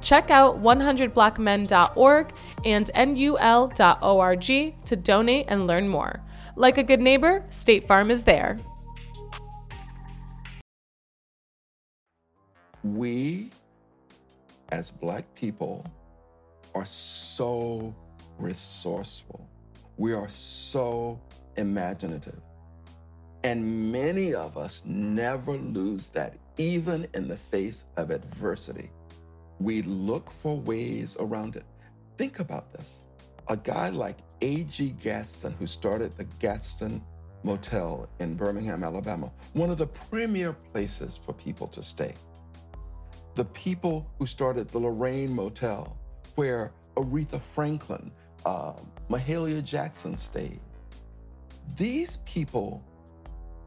Check out 100blackmen.org and nul.org to donate and learn more. Like a good neighbor, State Farm is there. We, as Black people, are so resourceful. We are so imaginative. And many of us never lose that, even in the face of adversity. We look for ways around it. Think about this. A guy like A.G. Gaston, who started the Gaston Motel in Birmingham, Alabama, one of the premier places for people to stay. The people who started the Lorraine Motel, where Aretha Franklin, uh, Mahalia Jackson stayed. These people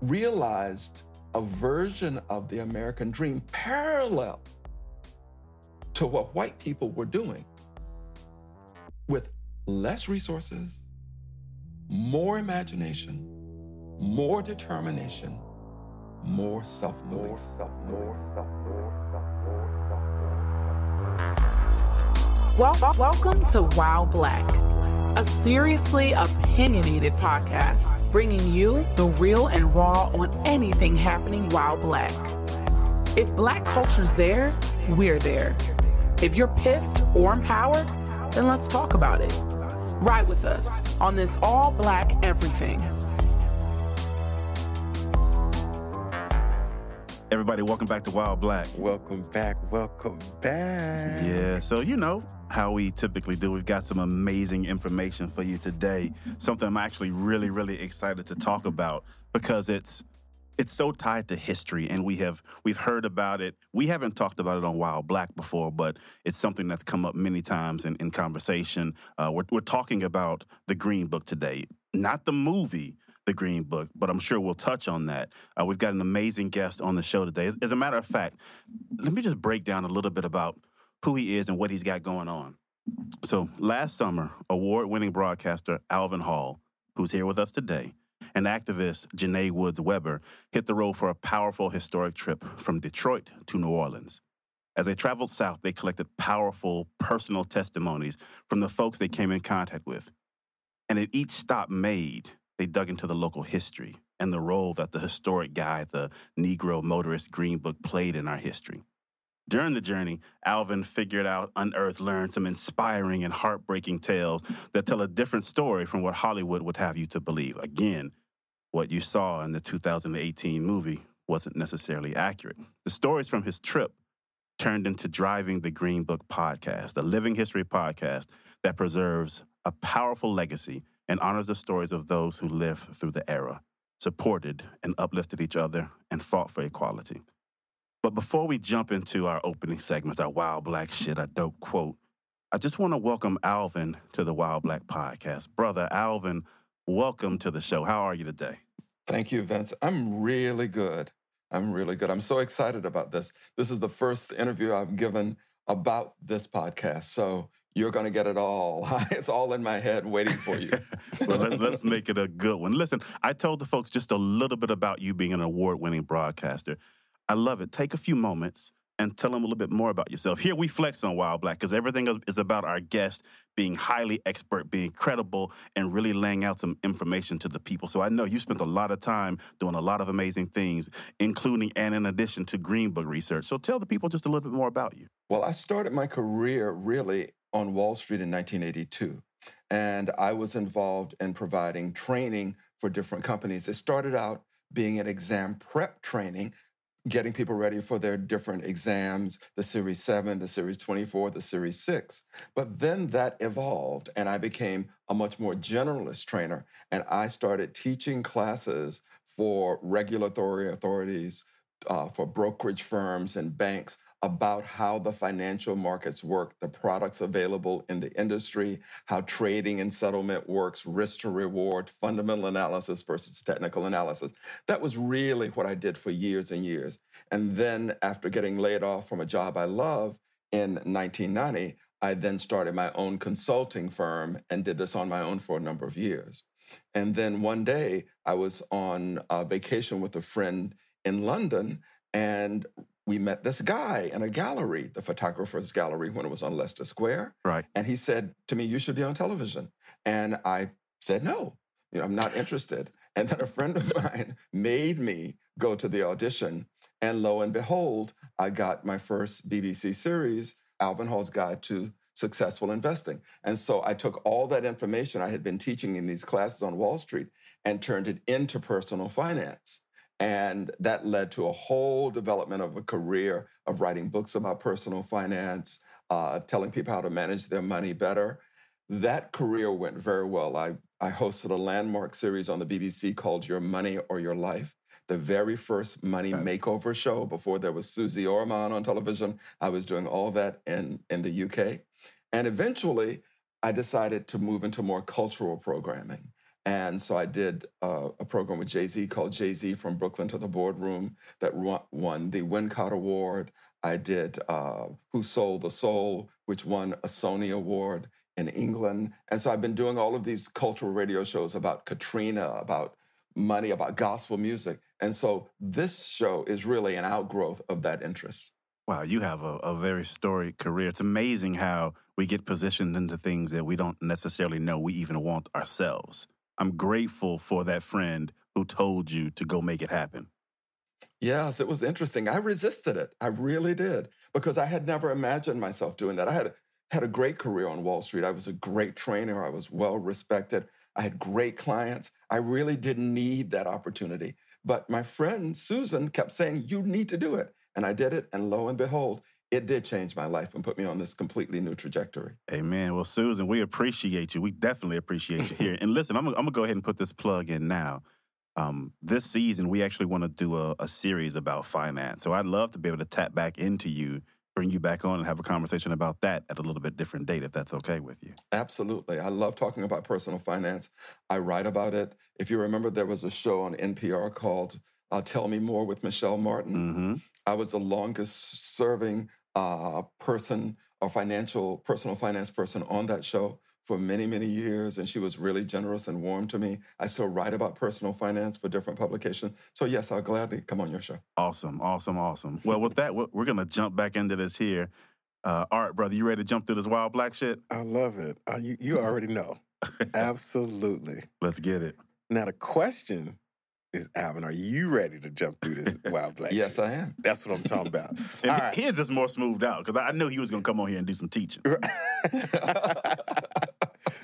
realized a version of the American dream parallel to what white people were doing with less resources, more imagination, more determination, more self-belief. Well, welcome to While Black, a seriously opinionated podcast bringing you the real and raw on anything happening while black. If black culture's there, we're there. If you're pissed or empowered, then let's talk about it. Ride with us on this all black everything. Everybody, welcome back to While Black. Welcome back, welcome back. Yeah, so you know how we typically do. We've got some amazing information for you today. Something I'm actually really, really excited to talk about because it's it's so tied to history and we have we've heard about it. We haven't talked about it on While Black before but it's something that's come up many times in, in conversation. Uh, we're, we're talking about the green book today. Not the movie the green book but i'm sure we'll touch on that. Uh, we've got an amazing guest on the show today. As, as a matter of fact let me just break down a little bit about who he is and what he's got going on. So last summer award-winning broadcaster alvin hall who's here with us today and activist Janae Woods Weber hit the road for a powerful historic trip from Detroit to New Orleans. As they traveled south, they collected powerful personal testimonies from the folks they came in contact with. And at each stop made, they dug into the local history and the role that the historic guide, the Negro motorist Green Book, played in our history. During the journey, Alvin figured out, unearthed, learned some inspiring and heartbreaking tales that tell a different story from what Hollywood would have you to believe. Again, what you saw in the 2018 movie wasn't necessarily accurate. The stories from his trip turned into Driving the Green Book podcast, a living history podcast that preserves a powerful legacy and honors the stories of those who lived through the era, supported and uplifted each other, and fought for equality. But before we jump into our opening segments, our While Black shit, our dope quote, I just want to welcome Alvin to the While Black Podcast. Brother Alvin, welcome to the show. How are you today? Thank you, Vince. I'm really good. I'm really good. I'm so excited about this. This is the first interview I've given about this podcast. So you're going to get it all. it's all in my head waiting for you. well, let's, let's make it a good one. Listen, I told the folks just a little bit about you being an award winning broadcaster. I love it. Take a few moments and tell them a little bit more about yourself. Here we flex on While Black because everything is about our guest being highly expert, being credible, and really laying out some information to the people. So I know you spent a lot of time doing a lot of amazing things, including and in addition to Green Book research. So tell the people just a little bit more about you. Well, I started my career really on Wall Street in 1982. And I was involved in providing training for different companies. It started out being an exam prep training getting people ready for their different exams, the Series 7, the Series 24, the Series 6. But then that evolved, and I became a much more generalist trainer, and I started teaching classes for regulatory authorities, uh, for brokerage firms and banks about how the financial markets work, the products available in the industry, how trading and settlement works, risk to reward, fundamental analysis versus technical analysis. That was really what I did for years and years. And then after getting laid off from a job I love in 1990, I then started my own consulting firm and did this on my own for a number of years. And then one day I was on vacation with a friend in London and we met this guy in a gallery, the photographer's gallery, when it was on Leicester Square. Right. And he said to me, You should be on television. And I said, No, you know, I'm not interested. And then a friend of mine made me go to the audition. And lo and behold, I got my first BBC series, Alvin Hall's Guide to Successful Investing. And so I took all that information I had been teaching in these classes on Wall Street and turned it into personal finance. And that led to a whole development of a career of writing books about personal finance, uh, telling people how to manage their money better. That career went very well. I, I hosted a landmark series on the BBC called Your Money or Your Life, the very first money makeover show before there was Suze Orman on television. I was doing all that in, in the UK. And eventually, I decided to move into more cultural programming. And so I did uh, a program with Jay Z called Jay Z from Brooklyn to the Boardroom that won the Wincott Award. I did uh, Who Sold the Soul, which won a Sony Award in England. And so I've been doing all of these cultural radio shows about Katrina, about money, about gospel music. And so this show is really an outgrowth of that interest. Wow, you have a, a very storied career. It's amazing how we get positioned into things that we don't necessarily know we even want ourselves. I'm grateful for that friend who told you to go make it happen. Yes, it was interesting. I resisted it. I really did because I had never imagined myself doing that. I had had a great career on Wall Street. I was a great trainer. I was well respected. I had great clients. I really didn't need that opportunity. But my friend Susan kept saying, You need to do it. And I did it. And lo and behold, it did change my life and put me on this completely new trajectory. Amen. Well, Susan, we appreciate you. We definitely appreciate you here. and listen, I'm, I'm going to go ahead and put this plug in now. Um, this season, we actually want to do a, a, series about finance. So I'd love to be able to tap back into you, bring you back on, and have a conversation about that at a little bit different date, if that's okay with you. Absolutely. I love talking about personal finance. I write about it. If you remember, there was a show on NPR called uh, Tell Me More with Michel Martin. Mm-hmm. I was the longest serving uh, person or financial, personal finance person on that show for many, many years. And she was really generous and warm to me. I still write about personal finance for different publications. So, yes, I'll gladly come on your show. Awesome, awesome, awesome. Well, with that, we're going to jump back into this here. Uh, all right, brother, you ready to jump through this While Black shit? I love it. Uh, you, you already know. Absolutely. Let's get it. Now, the question is Alvin, are you ready to jump through this While Black? yes, I am. That's what I'm talking about. All right. His just more smoothed out because I knew he was going to come on here and do some teaching.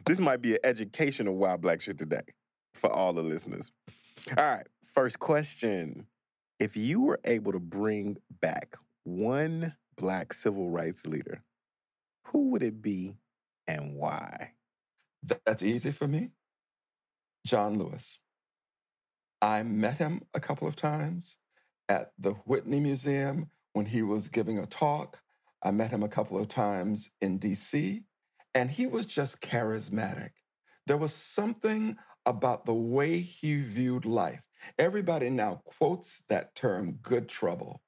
this might be an educational While Black shit today for all the listeners. All right, first question. If you were able to bring back one black civil rights leader, who would it be and why? That's easy for me. John Lewis. I met him a couple of times at the Whitney Museum when he was giving a talk. I met him a couple of times in DC, and he was just charismatic. There was something about the way he viewed life. Everybody now quotes that term, good trouble.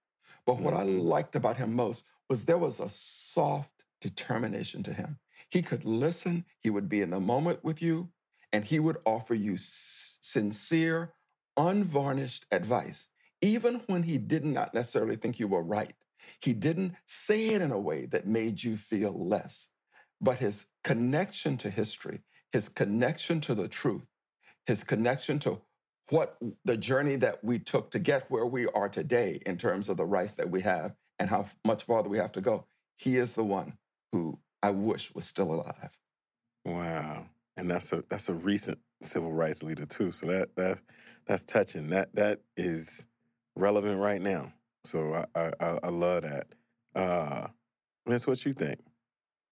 But what mm-hmm. I liked about him most was there was a soft determination to him. He could listen, he would be in the moment with you, and he would offer you sincere, unvarnished advice, even when he did not necessarily think you were right. He didn't say it in a way that made you feel less, but his connection to history, his connection to the truth, his connection to what the journey that we took to get where we are today in terms of the rights that we have and how much farther we have to go. He is the one who I wish was still alive. Wow. And that's a that's a recent civil rights leader too. So that that that's touching. That that is relevant right now. So I I, I love that. Uh, Vince, what you think?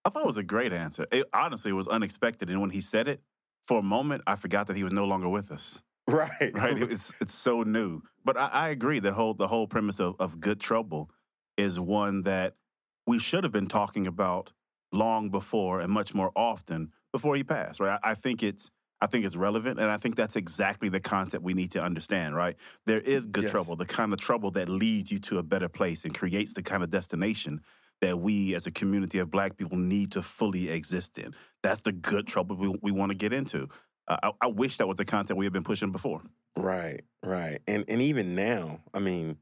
I thought it was a great answer. It, honestly, it was unexpected, and when he said it, for a moment, I forgot that he was no longer with us. Right, right. It's it's so new, but I, I agree that whole the whole premise of, of good trouble is one that we should have been talking about long before and much more often before he passed, right? I, I think it's I think it's relevant, and I think that's exactly the concept we need to understand, right? There is good Yes. trouble, the kind of trouble that leads you to a better place and creates the kind of destination that we as a community of black people need to fully exist in. That's the good trouble we, we want to get into. Uh, I, I wish that was the content we had been pushing before. Right, right, and and even now, I mean,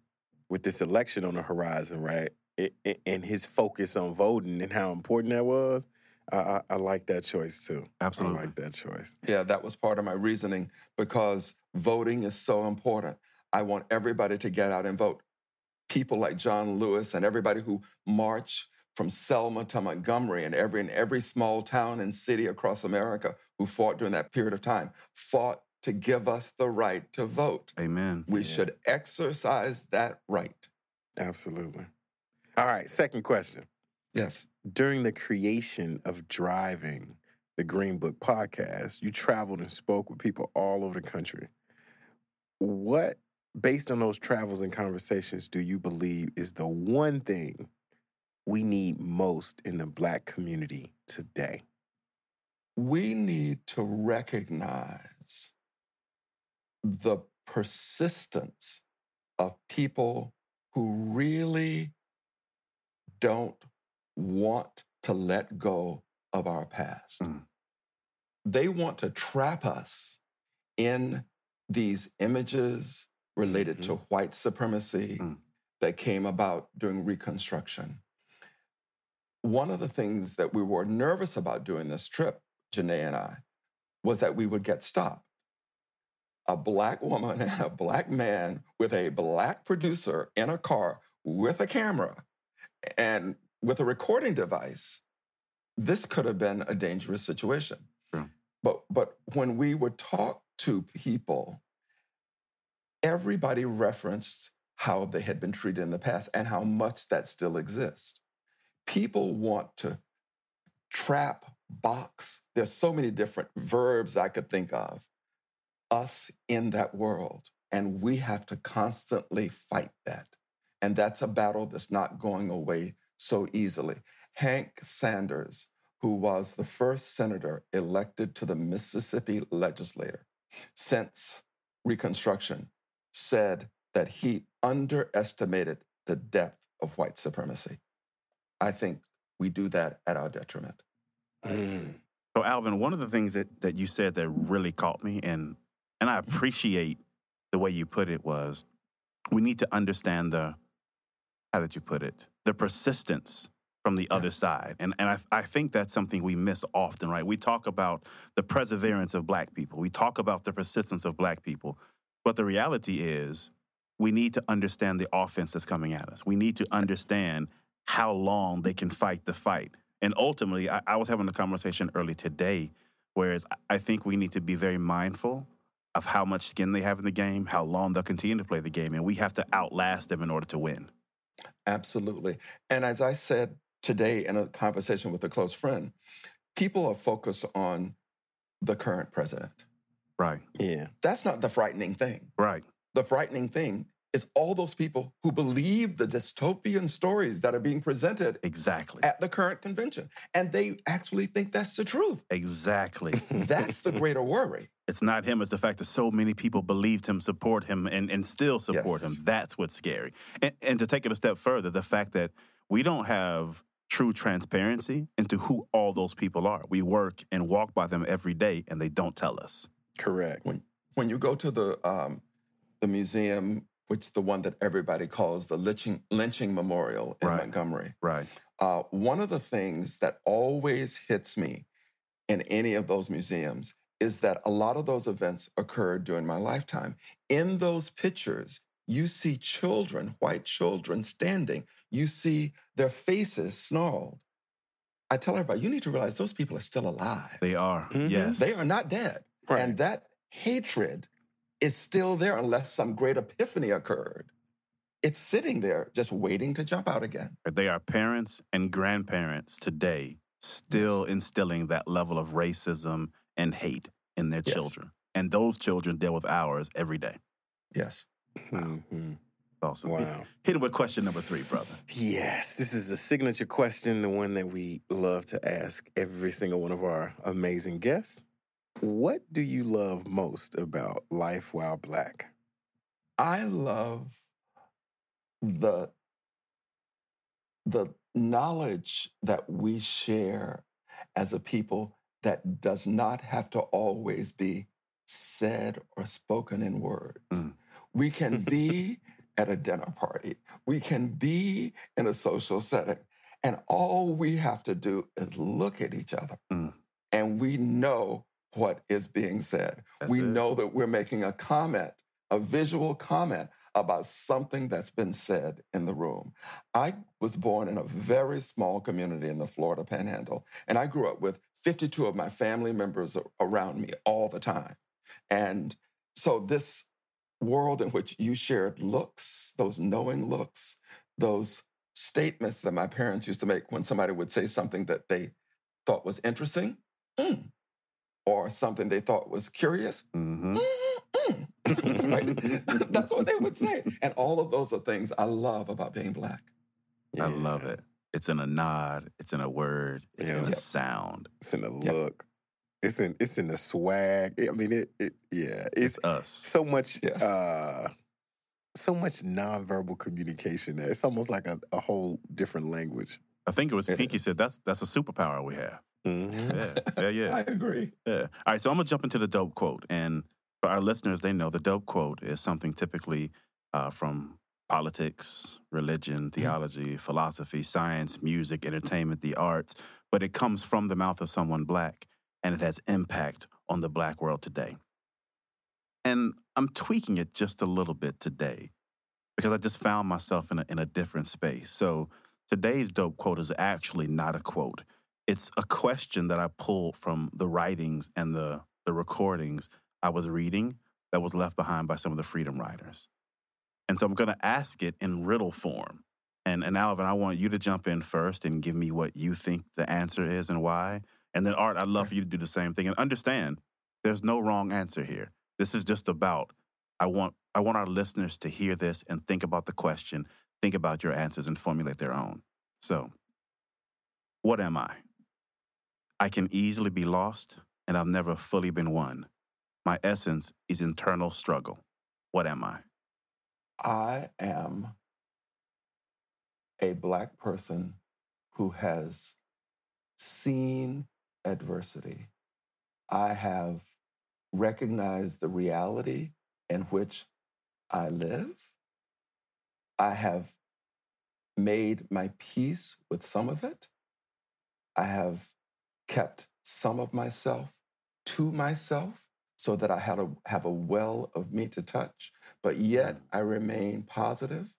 with this election on the horizon, right, it, it, and his focus on voting and how important that was, I, I, I like that choice too. Absolutely. I like that choice. Yeah, that was part of my reasoning because voting is so important. I want everybody to get out and vote. People like John Lewis and everybody who march from Selma to Montgomery and every in every small town and city across America who fought during that period of time fought to give us the right to vote. Amen. We Yeah. should exercise that right. Absolutely. All right, second question. Yes. During the creation of Driving, the Green Book podcast, you traveled and spoke with people all over the country. What, based on those travels and conversations, do you believe is the one thing we need most in the Black community today? we need to recognize the persistence of people who really don't want to let go of our past. Mm. They want to trap us in these images related to white supremacy Mm. that came about during Reconstruction. One of the things that we were nervous about doing this trip, Janae and I, was that we would get stopped. A black woman and a black man with a black producer in a car with a camera and with a recording device. This could have been a dangerous situation. But but when we would talk to people, everybody referenced how they had been treated in the past and how much that still exists. People want to trap, box. There's so many different verbs I could think of us in that world. And we have to constantly fight that. And that's a battle that's not going away so easily. Hank Sanders, who was the first senator elected to the Mississippi legislature since Reconstruction, said that he underestimated the depth of white supremacy. I think we do that at our detriment. Mm. So, Alvin, one of the things that, that you said that really caught me, and and I appreciate the way you put it, was we need to understand the how did you put it? The persistence from the other side. And and I, I think that's something we miss often, right? We talk about the perseverance of black people. We talk about the persistence of black people. But the reality is we need to understand the offense that's coming at us. We need to understand how long they can fight the fight. And ultimately, I, I was having a conversation early today, whereas I think we need to be very mindful of how much skin they have in the game, how long they'll continue to play the game, and we have to outlast them in order to win. Absolutely. And as I said today in a conversation with a close friend, people are focused on the current president. Right, Yeah. That's not the frightening thing. right. The frightening thing is all those people who believe the dystopian stories that are being presented Exactly. at the current convention. And they actually think that's the truth. Exactly. That's the greater worry. It's not him, it's the fact that so many people believed him, support him, and, and still support Yes. him. That's what's scary. And, and to take it a step further, the fact that we don't have true transparency into who all those people are. We work and walk by them every day, and they don't tell us. Correct. When when you go to the um, the museum, which is the one that everybody calls the lynching lynching memorial in Right. Montgomery, Right. uh, one of the things that always hits me in any of those museums is that a lot of those events occurred during my lifetime. In those pictures, you see children, white children, standing. You see their faces snarled. I tell everybody, you need to realize those people are still alive. They are. Mhm. Yes. They are not dead. Right. And that hatred is still there unless some great epiphany occurred. It's sitting there just waiting to jump out again. They are parents and grandparents today still instilling that level of racism and hate in their Yes. children. And those children deal with ours every day. Yes. Mhm. Awesome. Wow. Hit him with question number three, brother. Yes, this is a signature question, the one that we love to ask every single one of our amazing guests. What do you love most about life while black? I love the the knowledge that we share as a people that does not have to always be said or spoken in words. Mm. We can be at a dinner party. We can be in a social setting. And all we have to do is look at each other. Mm. And we know what is being said. That's we it. know that we're making a comment, a visual comment about something that's been said in the room. I was born in a very small community in the Florida Panhandle, and I grew up with 52 of my family members around me all the time. And so, this world in which you shared looks, those knowing looks, those statements that my parents used to make when somebody would say something that they thought was interesting, "Mm," or something they thought was curious, Mm-hmm. "Mm, right? That's what they would say. And all of those are things I love about being black. I love it. It's in a nod. It's in a word. It's in Yeah. a Yep. sound. It's in the Yep. look. It's in it's in the swag. I mean, it. it yeah, it's It's us. so much. Yes. uh so much nonverbal communication. There. It's almost like a, a whole different language. I think it was Pinky said that's that's a superpower we have. Mhm. Yeah, yeah, yeah. I agree. Yeah. All right, so I'm gonna jump into the dope quote, and for our listeners, they know the dope quote is something typically uh, from politics, religion, theology, philosophy, science, music, entertainment, the arts, but it comes from the mouth of someone black, and it has impact on the black world today. And I'm tweaking it just a little bit today because I just found myself in a, in a different space. So today's dope quote is actually not a quote it's a question that I pulled from the writings and the the recordings I was reading that was left behind by some of the freedom riders. And so I'm going to ask it in riddle form. And and Alvin, I want you to jump in first and give me what you think the answer is and why. And then Art, I'd love for you to do the same thing and understand there's no wrong answer here. This is just about I want I want our listeners to hear this and think about the question, think about your answers and formulate their own. So, what am I? I can easily be lost, and I've never fully been won. My essence is internal struggle. What am I? I am a Black person who has seen adversity. I have recognized the reality in which I live. I have made my peace with some of it. I have kept some of myself to myself so that I had a, have a well of me to touch. But yet I remain positive,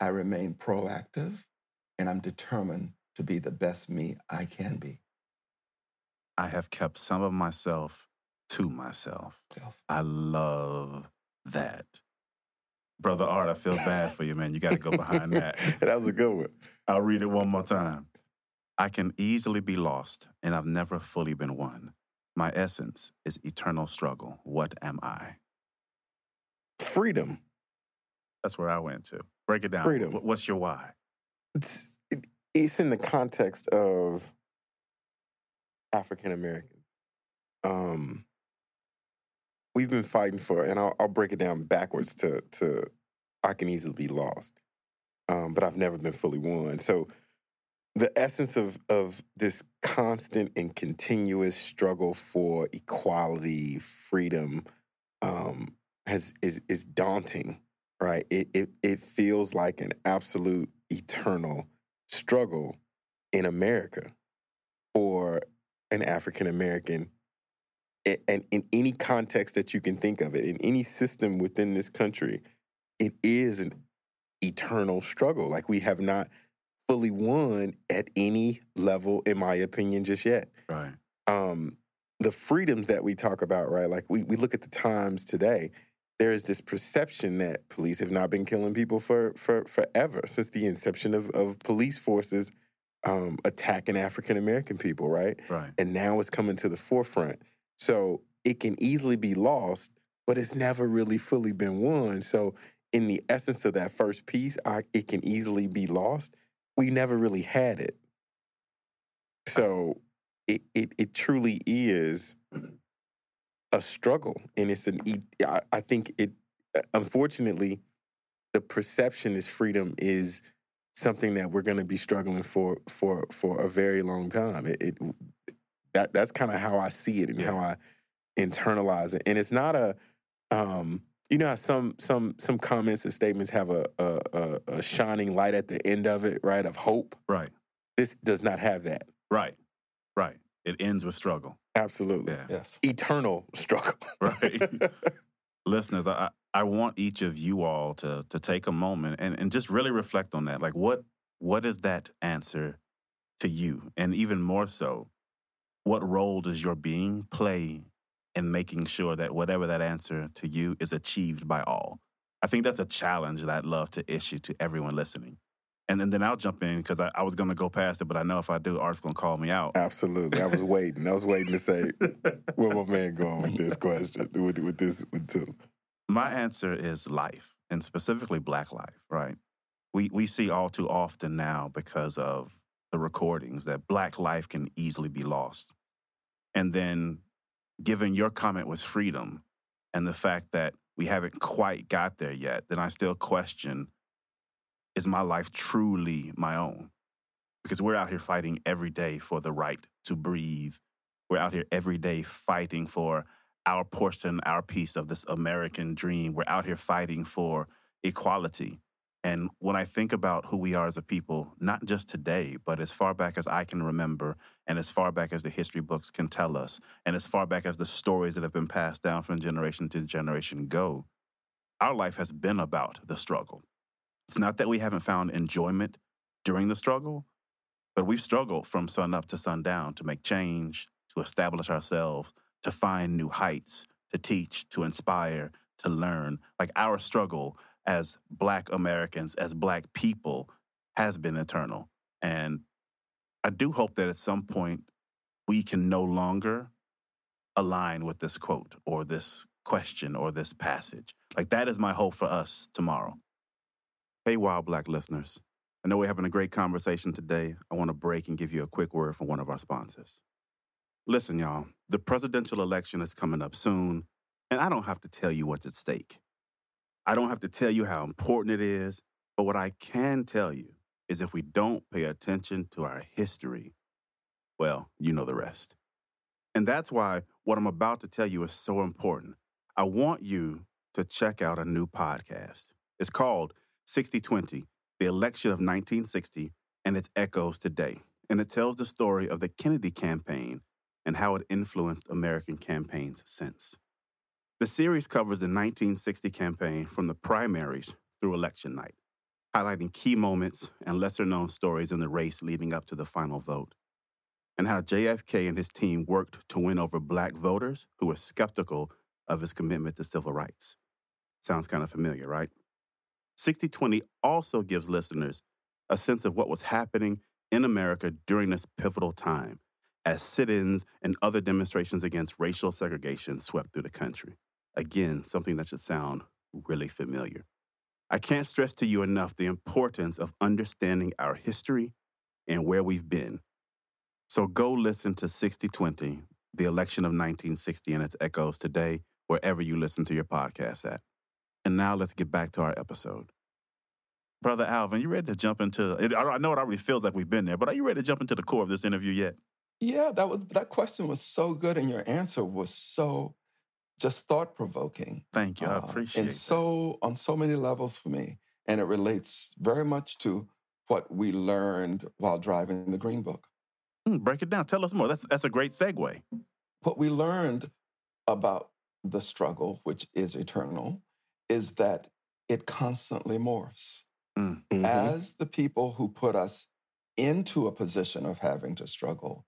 I remain proactive, and I'm determined to be the best me I can be. I have kept some of myself to myself. Self. I love that. Brother Art, I feel bad for you, man. You got to go behind that. that was a good one. I'll read it one more time. I can easily be lost, and I've never fully been won. My essence is eternal struggle. What am I? Freedom. That's where I went to. Break it down. Freedom. What's your why? It's it, it's in the context of African Americans. Um, we've been fighting for, and I'll, I'll break it down backwards to to I can easily be lost, um, but I've never been fully won. So the essence of of this constant and continuous struggle for equality, freedom, um, has is is daunting, right? It it it feels like an absolute eternal struggle in America for an African American and in any context that you can think of it, in any system within this country, it is an eternal struggle. Like we have not fully won at any level, in my opinion, just yet. Right. Um, the freedoms that we talk about, right? Like we, we look at the times today, there is this perception that police have not been killing people for, for forever, since the inception of, of police forces um, attacking African American people, right? Right. and now it's coming to the forefront. So it can easily be lost, but it's never really fully been won. So in the essence of that first piece, I, it can easily be lost. We never really had it. So it, it, it truly is a struggle. And it's an, I think it, uh, unfortunately, the perception is freedom is something that we're going to be struggling for for for a very long time. It, it that that's kind of how I see it and Yeah. how I internalize it. And it's not a um you know how some some some comments and statements have a a, a a shining light at the end of it, right? Of hope. Right. This does not have that. Right. Right. It ends with struggle. Absolutely. Yeah. Yes. Eternal struggle. Right. Listeners, I, I want each of you all to to take a moment and, and just really reflect on that. Like what what is that answer to you? And even more so, what role does your being play in making sure that whatever that answer to you is achieved by all? I think that's a challenge that I'd love to issue to everyone listening. And then, then I'll jump in because I, I was going to go past it, but I know if I do, Art's going to call me out. Absolutely. I was waiting. I was waiting to say where my man going with this question, with with this with two. My answer is life, and specifically Black life. Right? We we see all too often now because of the recordings that Black life can easily be lost, and then given your comment was freedom, and the fact that we haven't quite got there yet, then I still question: Is my life truly my own? Because we're out here fighting every day for the right to breathe. We're out here every day fighting for our portion, our piece of this American dream. We're out here fighting for equality. And when I think about who we are as a people, not just today, but as far back as I can remember, and as far back as the history books can tell us, and as far back as the stories that have been passed down from generation to generation go, our life has been about the struggle. It's not that we haven't found enjoyment during the struggle, but we've struggled from sun up to sundown to make change, to establish ourselves, to find new heights, to teach, to inspire, to learn. Like our struggle as Black Americans, as Black people, has been eternal. And I do hope that at some point we can no longer align with this quote or this question or this passage. Like that is my hope for us tomorrow. Hey, While Black listeners. I know we're having a great conversation today. I want to break and give you a quick word from one of our sponsors. Listen, y'all, the presidential election is coming up soon, and I don't have to tell you what's at stake. I don't have to tell you how important it is, but what I can tell you is if we don't pay attention to our history, well, you know the rest. And that's why what I'm about to tell you is so important. I want you to check out a new podcast. It's called 6020 The Election of 1960 and Its Echoes Today. And it tells the story of the Kennedy campaign and how it influenced American campaigns since. The series covers the 1960 campaign from the primaries through election night, highlighting key moments and lesser known stories in the race leading up to the final vote, and how JFK and his team worked to win over black voters who were skeptical of his commitment to civil rights. Sounds kind of familiar, right? 6020 also gives listeners a sense of what was happening in America during this pivotal time as sit ins and other demonstrations against racial segregation swept through the country. Again, something that should sound really familiar. I can't stress to you enough the importance of understanding our history and where we've been. So go listen to 6020, the election of 1960 and its echoes today, wherever you listen to your podcast at. And now let's get back to our episode. Brother Alvin, you ready to jump into? I I know it already feels like we've been there, but are you ready to jump into the core of this interview yet? Yeah, that was that question was so good, and your answer was so just thought provoking. Thank you. I uh, appreciate and that. so on so many levels for me, and it relates very much to what we learned while driving the Green Book. Hmm, break it down. Tell us more. That's that's a great segue. What we learned about the struggle, which is eternal, is that it constantly morphs. Mm. Mhm. As the people who put us into a position of having to struggle,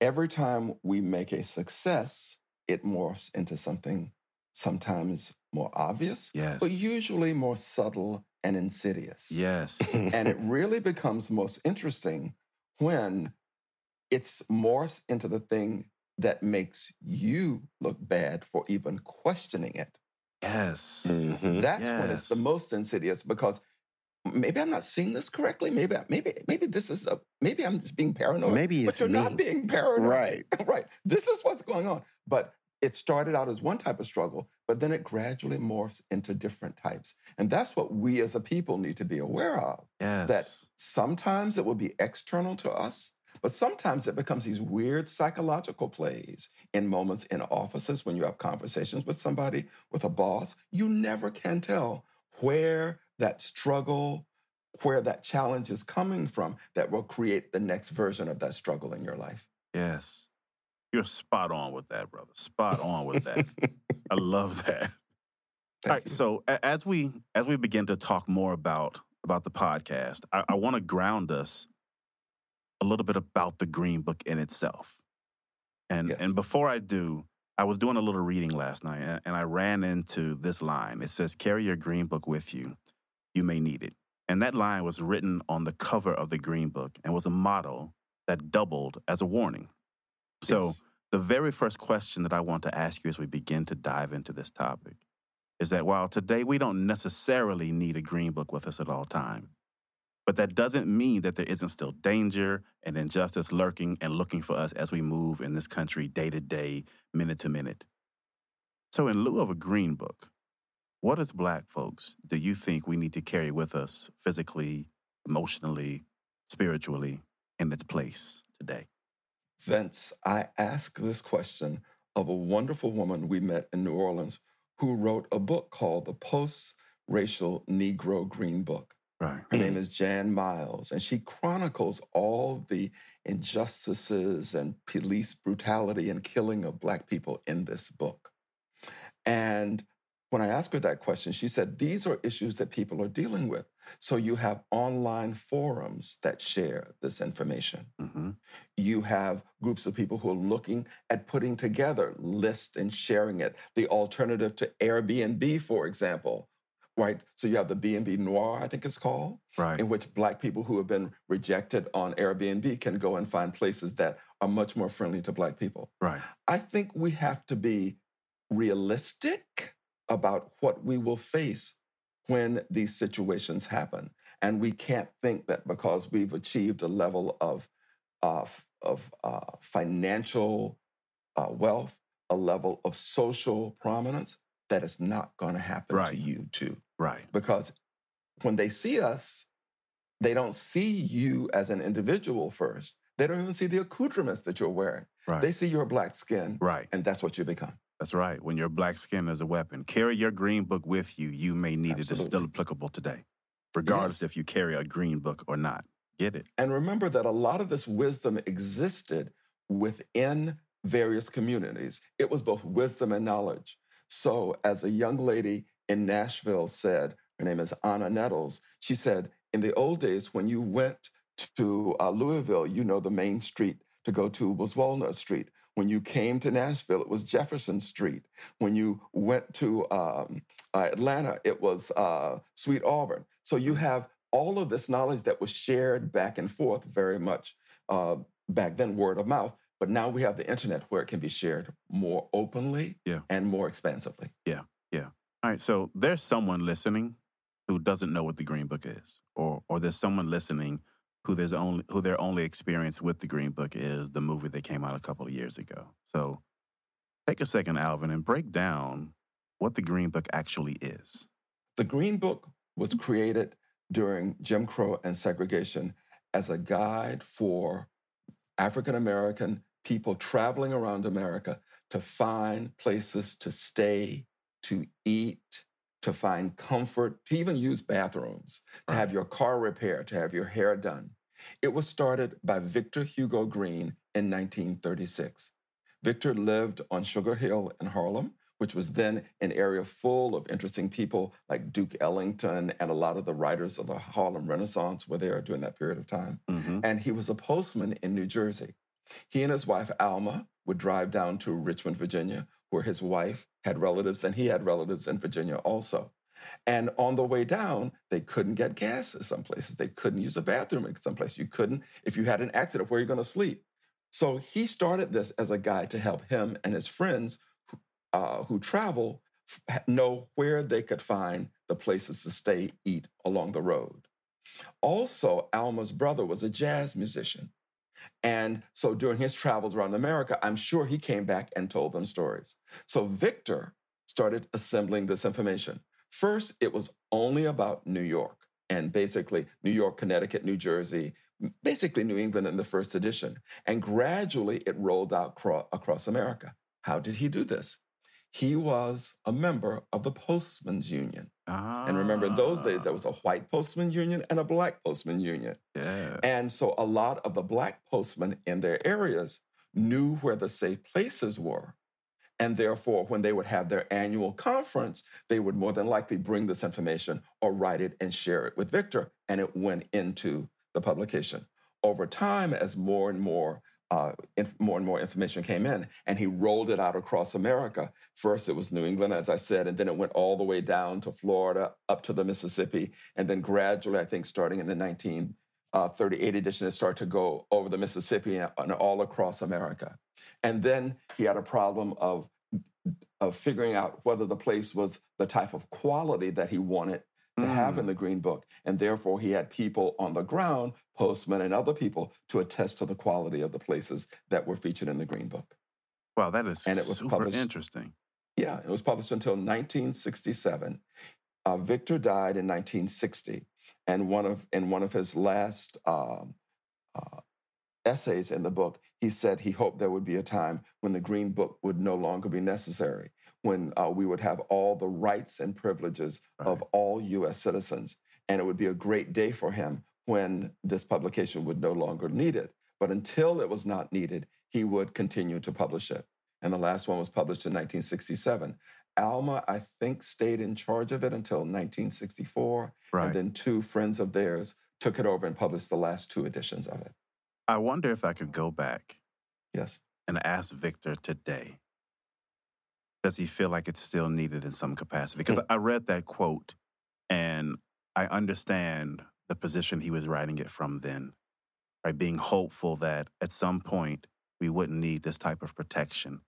every time we make a success, it morphs into something sometimes more obvious, Yes. but usually more subtle and insidious. Yes. And it really becomes most interesting when it's morphs into the thing that makes you look bad for even questioning it. Yes. Mhm. That's when it's the most insidious because maybe I'm not seeing this correctly. Maybe maybe maybe this is a maybe I'm just being paranoid. Maybe but you're not being paranoid. Right. right. This is what's going on. But it started out as one type of struggle, but then it gradually morphs into different types. And that's what we as a people need to be aware of. Yes. That sometimes it will be external to us, but sometimes it becomes these weird psychological plays in moments in offices when you have conversations with somebody, with a boss. You never can tell where that struggle, where that challenge is coming from that will create the next version of that struggle in your life. Yes. You're spot on with that, brother. Spot on with that. I love that. Thank All right. you. So as we as we begin to talk more about about the podcast, I, I want to ground us a little bit about the Green Book in itself. And Yes. and before I do, I was doing a little reading last night, and, and I ran into this line. It says, "Carry your Green Book with you; you may need it." And that line was written on the cover of the Green Book and was a motto that doubled as a warning. So Yes. the very first question that I want to ask you as we begin to dive into this topic is that while today we don't necessarily need a green book with us at all time, but that doesn't mean that there isn't still danger and injustice lurking and looking for us as we move in this country day to day, minute to minute. So, in lieu of a green book, what as Black folks do you think we need to carry with us physically, emotionally, spiritually in its place today? Vince, I asked this question of a wonderful woman we met in New Orleans who wrote a book called The Post Racial Negro Green Book. Right. Her name is Jan Miles, and she chronicles all the injustices and police brutality and killing of Black people in this book. And when I asked her that question, she said, These are issues that people are dealing with. So you have online forums that share this information hmm you have groups of people who are looking at putting together lists and sharing it. The alternative to Airbnb, for example, right? So you have the B&B Noir, I think it's called, Right. in which Black people who have been rejected on Airbnb can go and find places that are much more friendly to Black people. Right. I think we have to be realistic about what we will face when these situations happen. And we can't think that because we've achieved a level of, of, of uh, financial uh, wealth, a level of social prominence, that it's not going to happen Right. to you too. Right. Because when they see us, they don't see you as an individual first. They don't even see the accoutrements that you're wearing. Right. They see your black skin, right. and that's what you become. That's right. When your black skin is a weapon, carry your green book with you. You may need it. It's still applicable today, regardless Yes. if you carry a green book or not. Get it? And remember that a lot of this wisdom existed within various communities. It was both wisdom and knowledge. So, as a young lady in Nashville said, her name is Anna Nettles, she said, in the old days, when you went to uh, Louisville, you know, the main street to go to was Walnut Street. When you came to Nashville, it was Jefferson Street. When you went to um, uh, Atlanta, it was uh, Sweet Auburn. So you have all of this knowledge that was shared back and forth very much uh, back then, word of mouth. But now we have the internet where it can be shared more openly Yeah. and more expansively. Yeah, yeah. All right. So there's someone listening who doesn't know what the green book is, or or there's someone listening who there's only who their only experience with the green book is the movie that came out a couple of years ago. So take a second, Alvin, and break down what the green book actually is. The Green Book was mm-hmm. created during Jim Crow and segregation as a guide for African American people traveling around America to find places to stay, to eat, to find comfort, to even use bathrooms, to have your car repaired, to have your hair done. It was started by Victor Hugo Green in 1936. Victor lived on Sugar Hill in Harlem, which was then an area full of interesting people like Duke Ellington and a lot of the writers of the Harlem Renaissance were there during that period of time. Mm-hmm. And he was a postman in New Jersey. He and his wife, Alma, would drive down to Richmond, Virginia, where his wife had relatives and he had relatives in Virginia also. And on the way down, they couldn't get gas at some places. They couldn't use a bathroom in some places. You couldn't, if you had an accident, where are you going to sleep? So he started this as a guide to help him and his friends who, uh, who travel know where they could find the places to stay, eat along the road. Also, Alma's brother was a jazz musician. And so during his travels around America, I'm sure he came back and told them stories. So Victor started assembling this information. First, it was only about New York and basically New York, Connecticut, New Jersey, basically New England in the first edition. And gradually it rolled out cro- across America. How did he do this? He was a member of the Postmen's Union. Ah, And remember, in those days, there was a white postman union and a black postman union. yeah. And so a lot of the black postmen in their areas knew where the safe places were. And therefore, when they would have their annual conference, they would more than likely bring this information or write it and share it with Victor. And it went into the publication. Over time, as more and more uh, more and more information came in, and he rolled it out across America. First, it was New England, as I said, and then it went all the way down to Florida, up to the Mississippi, and then gradually, I think, starting in the 1938 edition, it started to go over the Mississippi and, and all across America. And then he had a problem of of figuring out whether the place was the type of quality that he wanted to have in the Green Book. And therefore, he had people on the ground, postmen and other people, to attest to the quality of the places that were featured in the Green Book. Wow, that is and it was super published- interesting. Yeah, it was published until 1967. Uh, Victor died in 1960, and one of in one of his last um, uh, essays in the book, he said he hoped there would be a time when the Green Book would no longer be necessary, when uh, we would have all the rights and privileges of all U.S. citizens, and it would be a great day for him when this publication would no longer need it. But until it was not needed, he would continue to publish it. And the last one was published in 1967. Alma, I think, stayed in charge of it until 1964. Right. And then two friends of theirs took it over and published the last two editions of it. I wonder if I could go back Yes. and ask Victor today, does he feel like it's still needed in some capacity? Because Hmm. I read that quote and I understand the position he was writing it from then, right? Being hopeful that at some point we wouldn't need this type of protection.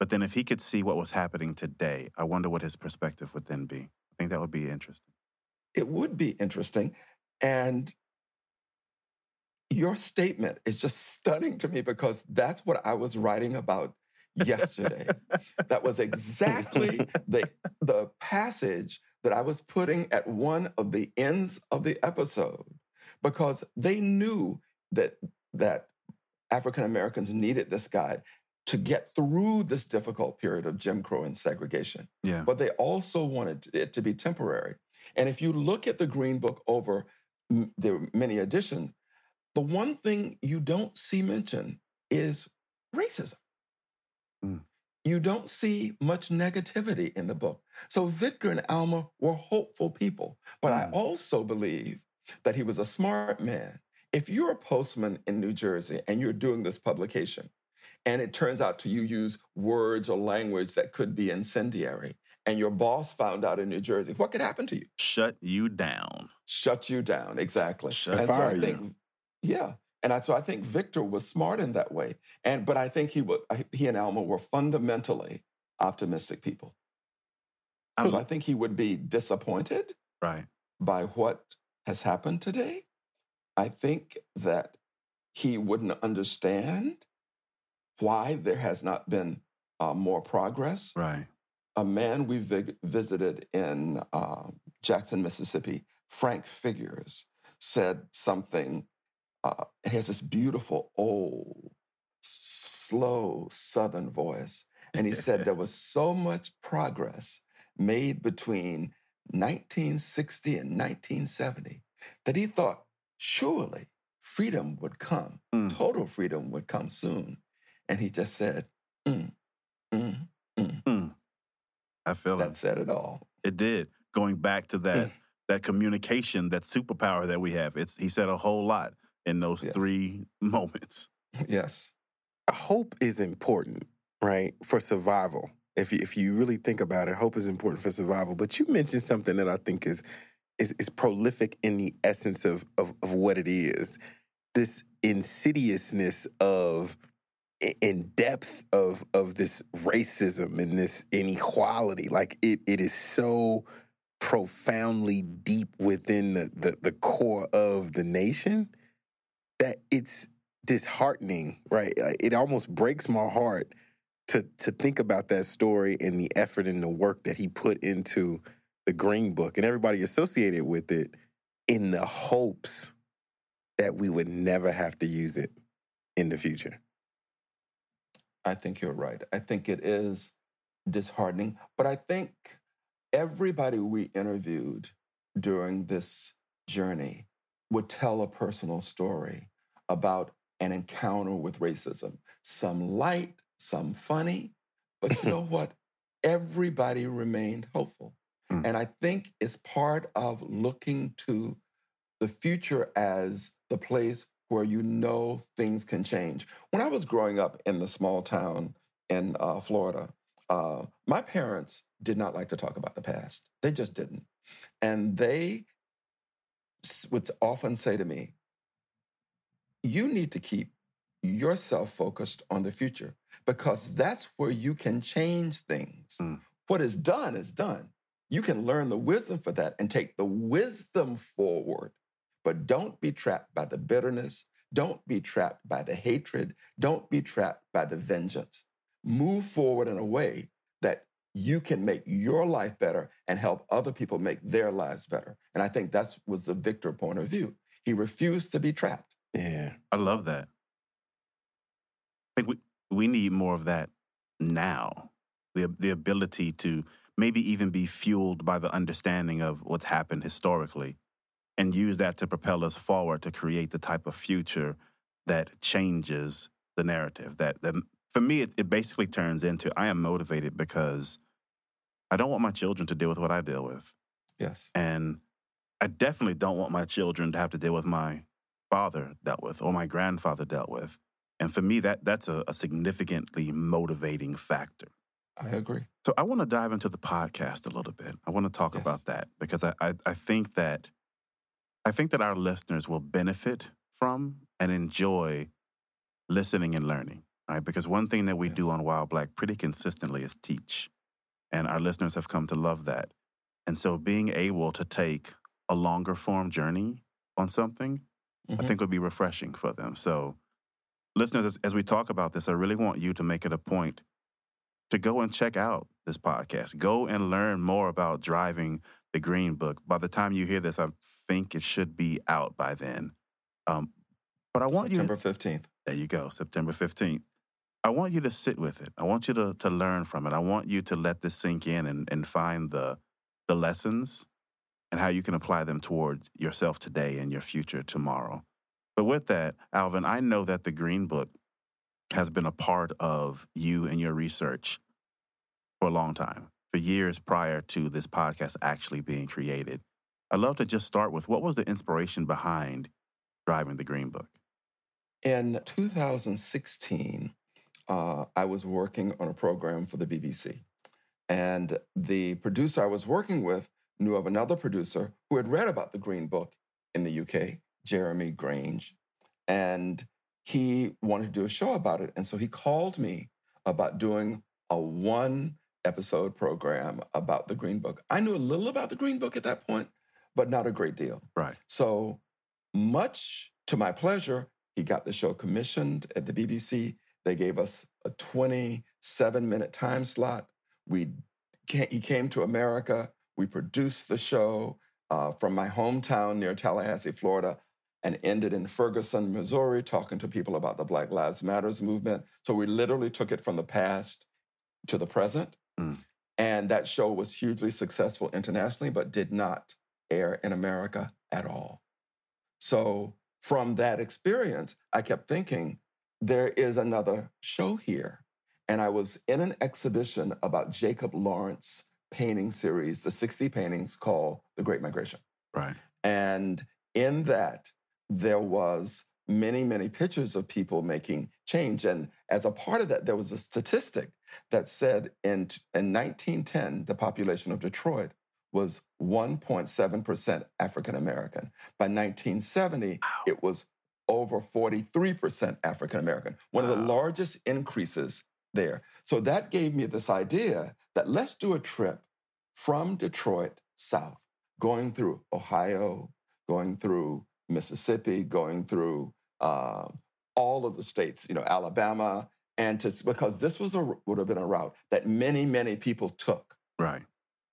But then if he could see what was happening today, I wonder what his perspective would then be. I think that would be interesting. It would be interesting. And your statement is just stunning to me because that's what I was writing about yesterday. that was exactly the, the passage that I was putting at one of the ends of the episode because they knew that, that African Americans needed this guide to get through this difficult period of Jim Crow and segregation Yeah. but they also wanted it to be temporary. And if you look at the Green Book over m- the many editions, the one thing you don't see mentioned is racism. Mm. You don't see much negativity in the book. So Victor and Alma were hopeful people, but I Mm. also believe that he was a smart man. If you're a postman in New Jersey and you're doing this publication, and it turns out to you use words or language that could be incendiary, and your boss found out in New Jersey, what could happen to you? Shut you down. Shut you down, exactly. Shut and so I fire you. yeah, and I, so I think Victor was smart in that way, and but I think he was he and Alma were fundamentally optimistic people. So I'm- I think he would be disappointed Right. by what has happened today. I think that he wouldn't understand why there has not been uh, more progress. Right. A man we vi- visited in um, Jackson, Mississippi, Frank Figgers, said something. Uh, he has this beautiful, old, slow Southern voice. And he said there was so much progress made between 1960 and 1970 that he thought surely freedom would come, Mm. total freedom would come soon. And he just said, mm, mm, mm. I feel it. That said it all. It did. Going back to Mm. that that communication, that superpower that we have. It's he said a whole lot in those Yes. three moments. yes. hope is important, right, for survival. If you, if you really think about it, hope is important for survival. But you mentioned something that I think is is, is prolific in the essence of, of of what it is. This insidiousness of in depth of of this racism and this inequality. Like it it is so profoundly deep within the the, the core of the nation that it's disheartening, right? Uh, it almost breaks my heart to to think about that story and the effort and the work that he put into the Green Book and everybody associated with it in the hopes that we would never have to use it in the future. I think you're right. I think it is disheartening, but I think everybody we interviewed during this journey would tell a personal story about an encounter with racism. Some light, some funny, but you know what? Everybody remained hopeful. Mm. And I think it's part of looking to the future as the place where you know things can change. When I was growing up in the small town in uh, Florida, uh, my parents did not like to talk about the past. They just didn't. And they would often say to me, You need to keep yourself focused on the future because that's where you can change things. Mm. What is done is done. You can learn the wisdom for that and take the wisdom forward but don't be trapped by the bitterness. Don't be trapped by the hatred. Don't be trapped by the vengeance. Move forward in a way you can make your life better and help other people make their lives better. And I think that was the Victor point of view. He refused to be trapped. Yeah. I love that. I think we, we need more of that now. The, the ability to maybe even be fueled by the understanding of what's happened historically and use that to propel us forward to create the type of future that changes the narrative. That, that for me, it, it basically turns into I am motivated because I don't want my children to deal with what I deal with. Yes. And I definitely don't want my children to have to deal with my father dealt with or my grandfather dealt with. And for me, that that's a, a significantly motivating factor. I agree. So I want to dive into the podcast a little bit. I want to talk yes. about that because I, I, I think that I think that our listeners will benefit from and enjoy listening and learning, right? Because one thing that we yes. do on While Black pretty consistently is teach. And our listeners have come to love that. And so being able to take a longer form journey on something, mm-hmm. I think would be refreshing for them. So, listeners, as, as we talk about this, I really want you to make it a point to go and check out this podcast. Go and learn more about driving the Green Book. By the time you hear this, I think it should be out by then. Um, but I want September you September 15th. There you go, September 15th. I want you to sit with it. I want you to, to learn from it. I want you to let this sink in and, and find the, the lessons and how you can apply them towards yourself today and your future tomorrow. But with that, Alvin, I know that the Green Book has been a part of you and your research for a long time for years prior to this podcast actually being created. I'd love to just start with what was the inspiration behind driving the Green Book? In 2016, uh, I was working on a program for the BBC. And the producer I was working with knew of another producer who had read about the Green Book in the UK, Jeremy Grange. And he wanted to do a show about it. And so he called me about doing a one episode program about the Green Book. I knew a little about the Green Book at that point, but not a great deal. Right. So, much to my pleasure, he got the show commissioned at the BBC. They gave us a 27 minute time slot. We came, he came to America. We produced the show uh, from my hometown near Tallahassee, Florida, and ended in Ferguson, Missouri, talking to people about the Black Lives Matters movement. So we literally took it from the past to the present. Mm. And that show was hugely successful internationally, but did not air in America at all. So from that experience, I kept thinking, there is another show here. And I was in an exhibition about Jacob Lawrence painting series, the 60 paintings called The Great Migration. Right. And in that, there was many, many pictures of people making change. And as a part of that, there was a statistic that said in, in 1910, the population of Detroit was 1.7% African American. By 1970, wow. it was over 43% African American, one of the largest increases there. So that gave me this idea that let's do a trip from Detroit south, going through Ohio, going through Mississippi, going through uh, all of the states, you know, Alabama, and to because this was a would have been a route that many many people took Right.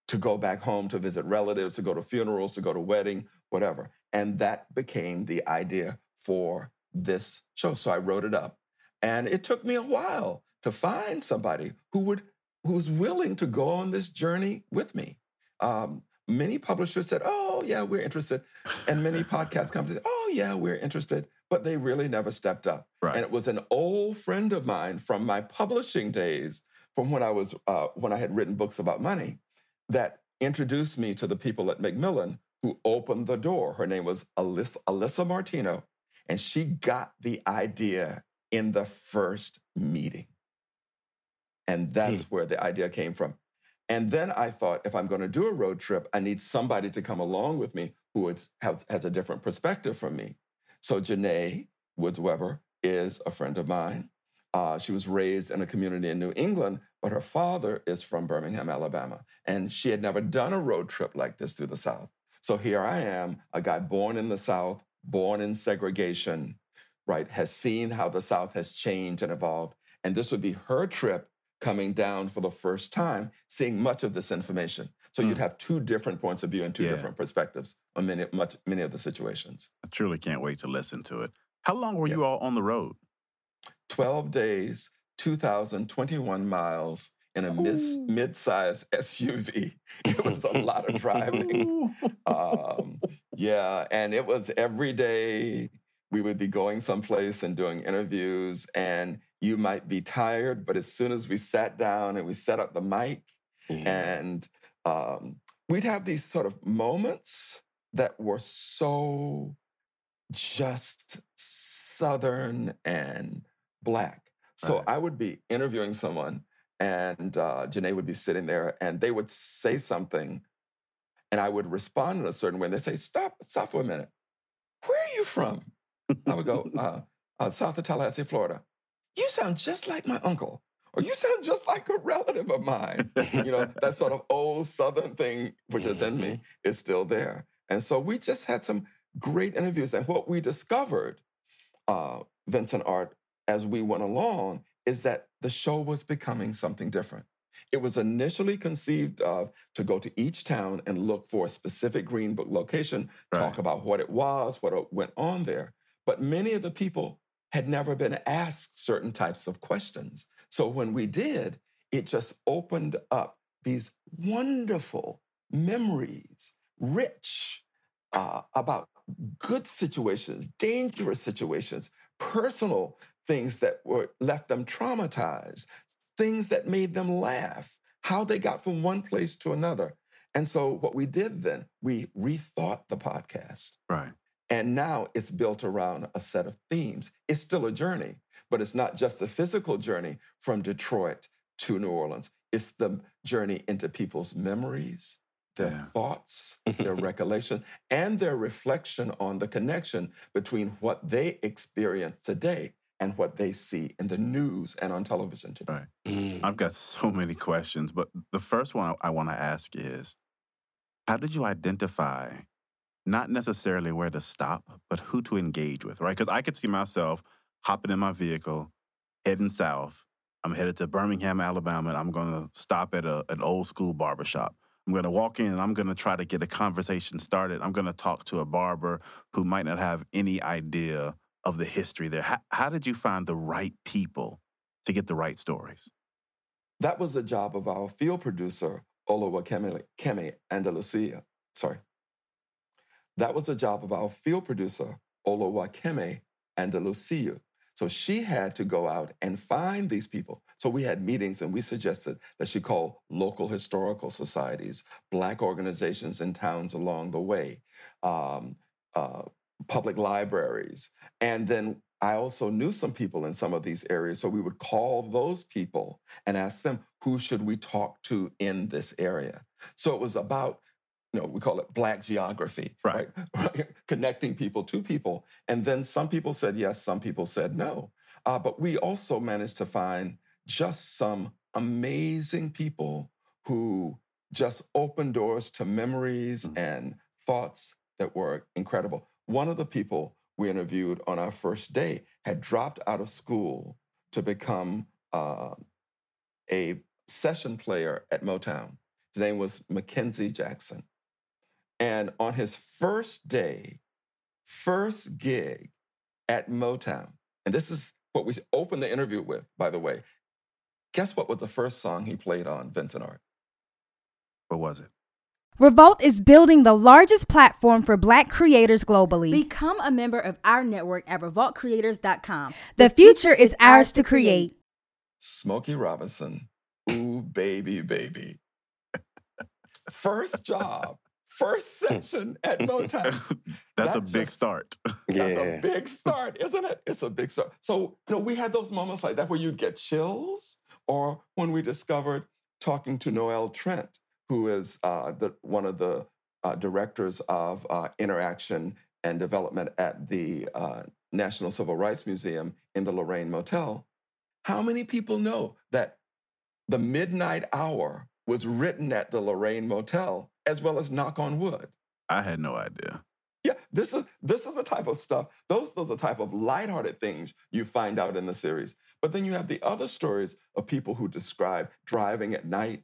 to go back home to visit relatives, to go to funerals, to go to wedding, whatever. And that became the idea for this show. So I wrote it up. And it took me a while to find somebody who would who was willing to go on this journey with me. Um, many publishers said, "Oh, yeah, we're interested," and many podcast companies, said, "Oh, yeah, we're interested," but they really never stepped up. Right. And it was an old friend of mine from my publishing days, from when I was uh, when I had written books about money, that introduced me to the people at Macmillan who opened the door. Her name was Alyssa, Alyssa Martino, and she got the idea in the first meeting. And that's where the idea came from. And then I thought, if I'm going to do a road trip, I need somebody to come along with me who is, have, has a different perspective from me. So Janae Woods Weber is a friend of mine. Uh, she was raised in a community in New England, but her father is from Birmingham, Alabama. And she had never done a road trip like this through the South. So here I am, a guy born in the South, born in segregation, right, has seen how the South has changed and evolved. And this would be her trip coming down for the first time, seeing much of this information. So you'd hmm. have two different points of view and two Yeah. different perspectives on many, much, many of the situations. I truly can't wait to listen to it. How long were you all on the road? 12 days, 2,021 miles in a Ooh. mid-sized SUV. It was a lot of driving. Um, yeah, and it was every day we would be going someplace and doing interviews, and you might be tired, but as soon as we sat down and we set up the mic, and um, we'd have these sort of moments that were so just Southern and Black. So Right. I would be interviewing someone, and uh, Janae would be sitting there, and they would say something, and I would respond in a certain way. And they'd say, "Stop, stop for a minute. Where are you from?" I would go, uh, uh, "South of Tallahassee, Florida." You sound just like my uncle, or you sound just like a relative of mine. you know, that sort of old Southern thing, which is in me, is still there. And so we just had some great interviews. And what we discovered, uh, Vincent Art, as we went along, is that the show was becoming something different. It was initially conceived of to go to each town and look for a specific Green Book location, Right. talk about what it was, what went on there. But many of the people had never been asked certain types of questions. So when we did, it just opened up these wonderful memories, rich uh, about good situations, dangerous situations, personal things that were left them traumatized, things that made them laugh, how they got from one place to another. And so what we did then, we rethought the podcast. right. And now it's built around a set of themes. It's still a journey, but it's not just the physical journey from Detroit to New Orleans. It's the journey into people's memories, their Yeah. thoughts, their recollection, and their reflection on the connection between what they experience today and what they see in the news and on television today. Right. Mm. I've got so many questions, but the first one I, want to ask is how did you identify not necessarily where to stop, but who to engage with, right? Because I could see myself hopping in my vehicle, heading south. I'm headed to Birmingham, Alabama, and I'm going to stop at a, an old school barbershop. I'm going to walk in and I'm going to try to get a conversation started. I'm going to talk to a barber who might not have any idea of the history there. How, how did you find the right people to get the right stories? That was the job of our field producer, Olawakemi Kemi Andalusia. Sorry. That was the job of our field producer, Olawakemi Andalusia. So she had to go out and find these people. So we had meetings and we suggested that she call local historical societies, Black organizations in towns along the way, um, uh, public libraries. And then I also knew some people in some of these areas. So we would call those people and ask them, who should we talk to in this area? So it was about you know, we call it black geography, Right. right? Connecting people to people. And then some people said yes, some people said no. Uh, but we also managed to find just some amazing people who just opened doors to memories Mhm. and thoughts that were incredible. One of the people we interviewed on our first day had dropped out of school to become uh, a session player at Motown. His name was Mackenzie Jackson. And on his first day, first gig at Motown, and this is what we opened the interview with, by the way. Guess what was the first song he played on Vincent Art? What was it? Revolt is building the largest platform for black creators globally. Become a member of our network at revoltcreators.com. the future is ours to create. Smokey Robinson. Ooh, baby, baby. First job, first session at Motown. That's That a big just- start. That's Yeah. a big start, isn't it? It's a big start. So, you know, we had those moments like that where you'd get chills, or when we discovered talking to Noelle Trent, who is uh, the, one of the uh, directors of uh, interaction and development at the uh, National Civil Rights Museum in the Lorraine Motel. How many people know that the midnight hour was written at the Lorraine Motel as well as Knock on Wood? I had no idea. Yeah, this is this is the type of stuff. Those are the type of lighthearted things you find out in the series. But then you have the other stories of people who describe driving at night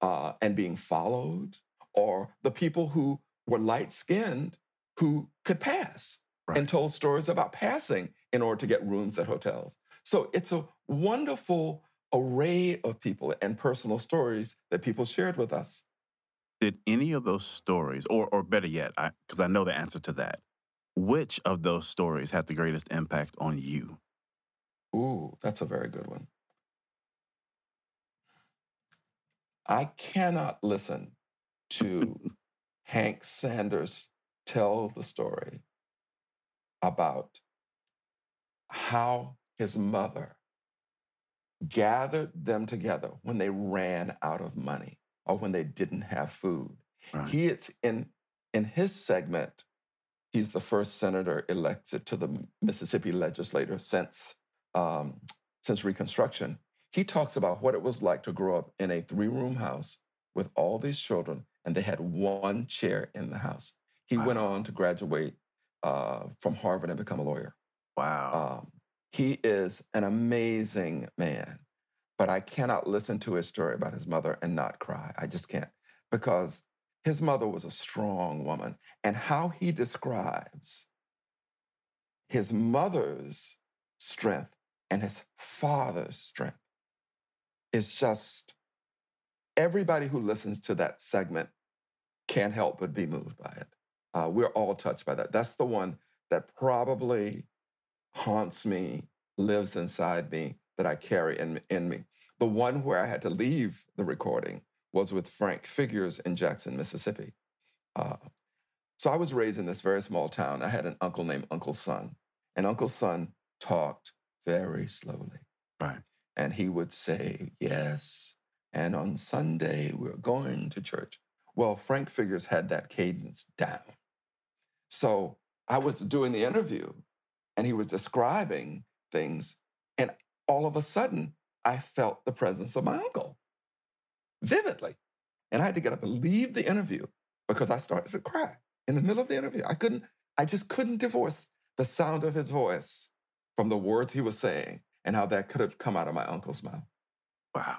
uh, and being followed, or the people who were light skinned who could pass Right. and told stories about passing in order to get rooms at hotels. So it's a wonderful array of people and personal stories that people shared with us. Did any of those stories, or or better yet, because I, know the answer to that, which of those stories had the greatest impact on you? Ooh, that's a very good one. I cannot listen to Hank Sanders tell the story about how his mother gathered them together when they ran out of money or when they didn't have food. Right. He is in in his segment, he's the first senator elected to the Mississippi legislature since um, since Reconstruction. He talks about what it was like to grow up in a three room house with all these children, and they had one chair in the house. He went on to graduate uh, from Harvard and become a lawyer. Wow. Um, he is an amazing man, but I cannot listen to his story about his mother and not cry. I just can't because his mother was a strong woman, and how he describes his mother's strength and his father's strength is just everybody who listens to that segment can't help but be moved by it. Uh, we're all touched by that. That's the one that probably haunts me, lives inside me, that I carry in, in me. The one where I had to leave the recording was with Frank Figgers in Jackson, Mississippi. Uh, so I was raised in this very small town. I had an uncle named Uncle Son, and Uncle Son talked very slowly. Right. And he would say, Yes, and on Sunday we're going to church. Well, Frank Figgers had that cadence down. So I was doing the interview and he was describing things. And all of a sudden, I felt the presence of my uncle vividly. And I had to get up and leave the interview because I started to cry in the middle of the interview. I couldn't, I just couldn't divorce the sound of his voice from the words he was saying and how that could have come out of my uncle's mouth. Wow.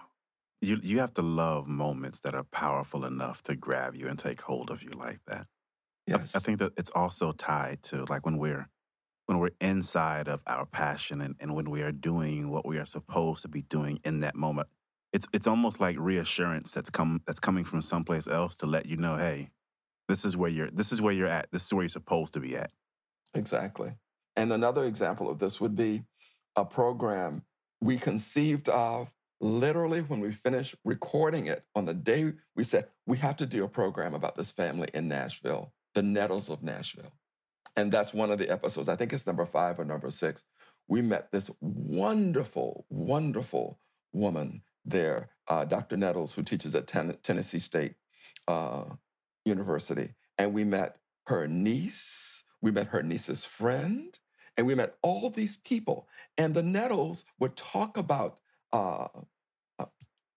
You you have to love moments that are powerful enough to grab you and take hold of you like that. I- Yes. I, think that it's also tied to like when we're when we're inside of our passion and, and when we are doing what we are supposed to be doing in that moment. It's it's almost like reassurance that's come that's coming from someplace else to let you know, hey, this is where you're this is where you're at. This is where you're supposed to be at. Exactly. And another example of this would be a program we conceived of literally when we finished recording it on the day we said, we have to do a program about this family in Nashville, the Nettles of Nashville. And that's one of the episodes. I think it's number five or number six. We met this wonderful, wonderful woman there, uh, Dr. Nettles, who teaches at Ten- Tennessee State uh, University, and we met her niece, we met her niece's friend, and we met all these people. And the Nettles would talk about uh, uh,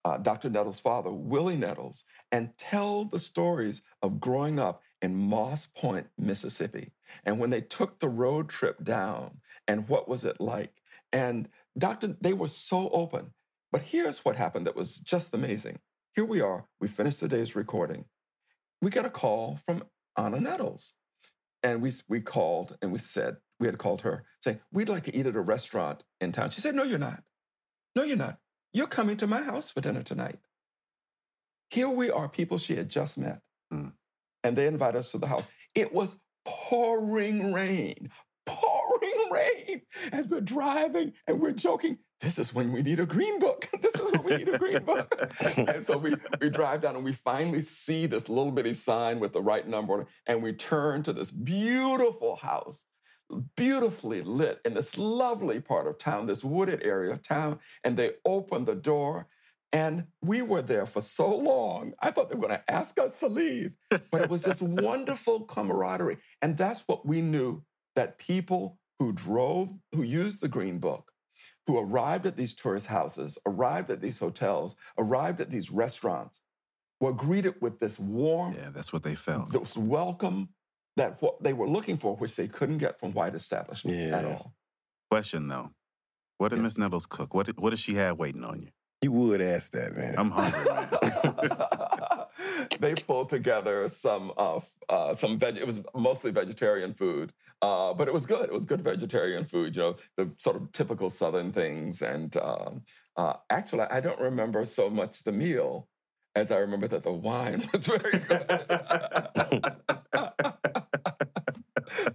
uh, Dr. Nettles' father, Willie Nettles, and tell the stories of growing up in Moss Point, Mississippi, and when they took the road trip down, and what was it like? And Dr. They were so open. But here's what happened that was just amazing. Here we are. We finished the day's recording. We get a call from Anna Nettles. And we, we called and we said, we had called her saying, We'd like to eat at a restaurant in town. She said, No, you're not. No, you're not. You're coming to my house for dinner tonight. Here we are, people she had just met. Mm. And they invite us to the house. It was pouring rain, pouring rain as we're driving and we're joking. This is when we need a green book. this is when we need a green book. and so we, we drive down and we finally see this little bitty sign with the right number on it. And we turn to this beautiful house, beautifully lit in this lovely part of town, this wooded area of town. And they opened the door. And we were there for so long. I thought they were going to ask us to leave. But it was just wonderful camaraderie. And that's what we knew that people who drove, who used the Green Book, who arrived at these tourist houses, arrived at these hotels, arrived at these restaurants, were greeted with this warm, Yeah, that's what they felt. this welcome that what they were looking for, which they couldn't get from white establishment at all. Question though, what did Yes. Miss Nettles cook? What did, what did she have waiting on you? You would ask that, man. I'm hungry, man. they pulled together some uh, uh, some veg. It was mostly vegetarian food, uh, but it was good. It was good vegetarian food. You know, the sort of typical Southern things. And um, uh, actually, I don't remember so much the meal as I remember that the wine was very good.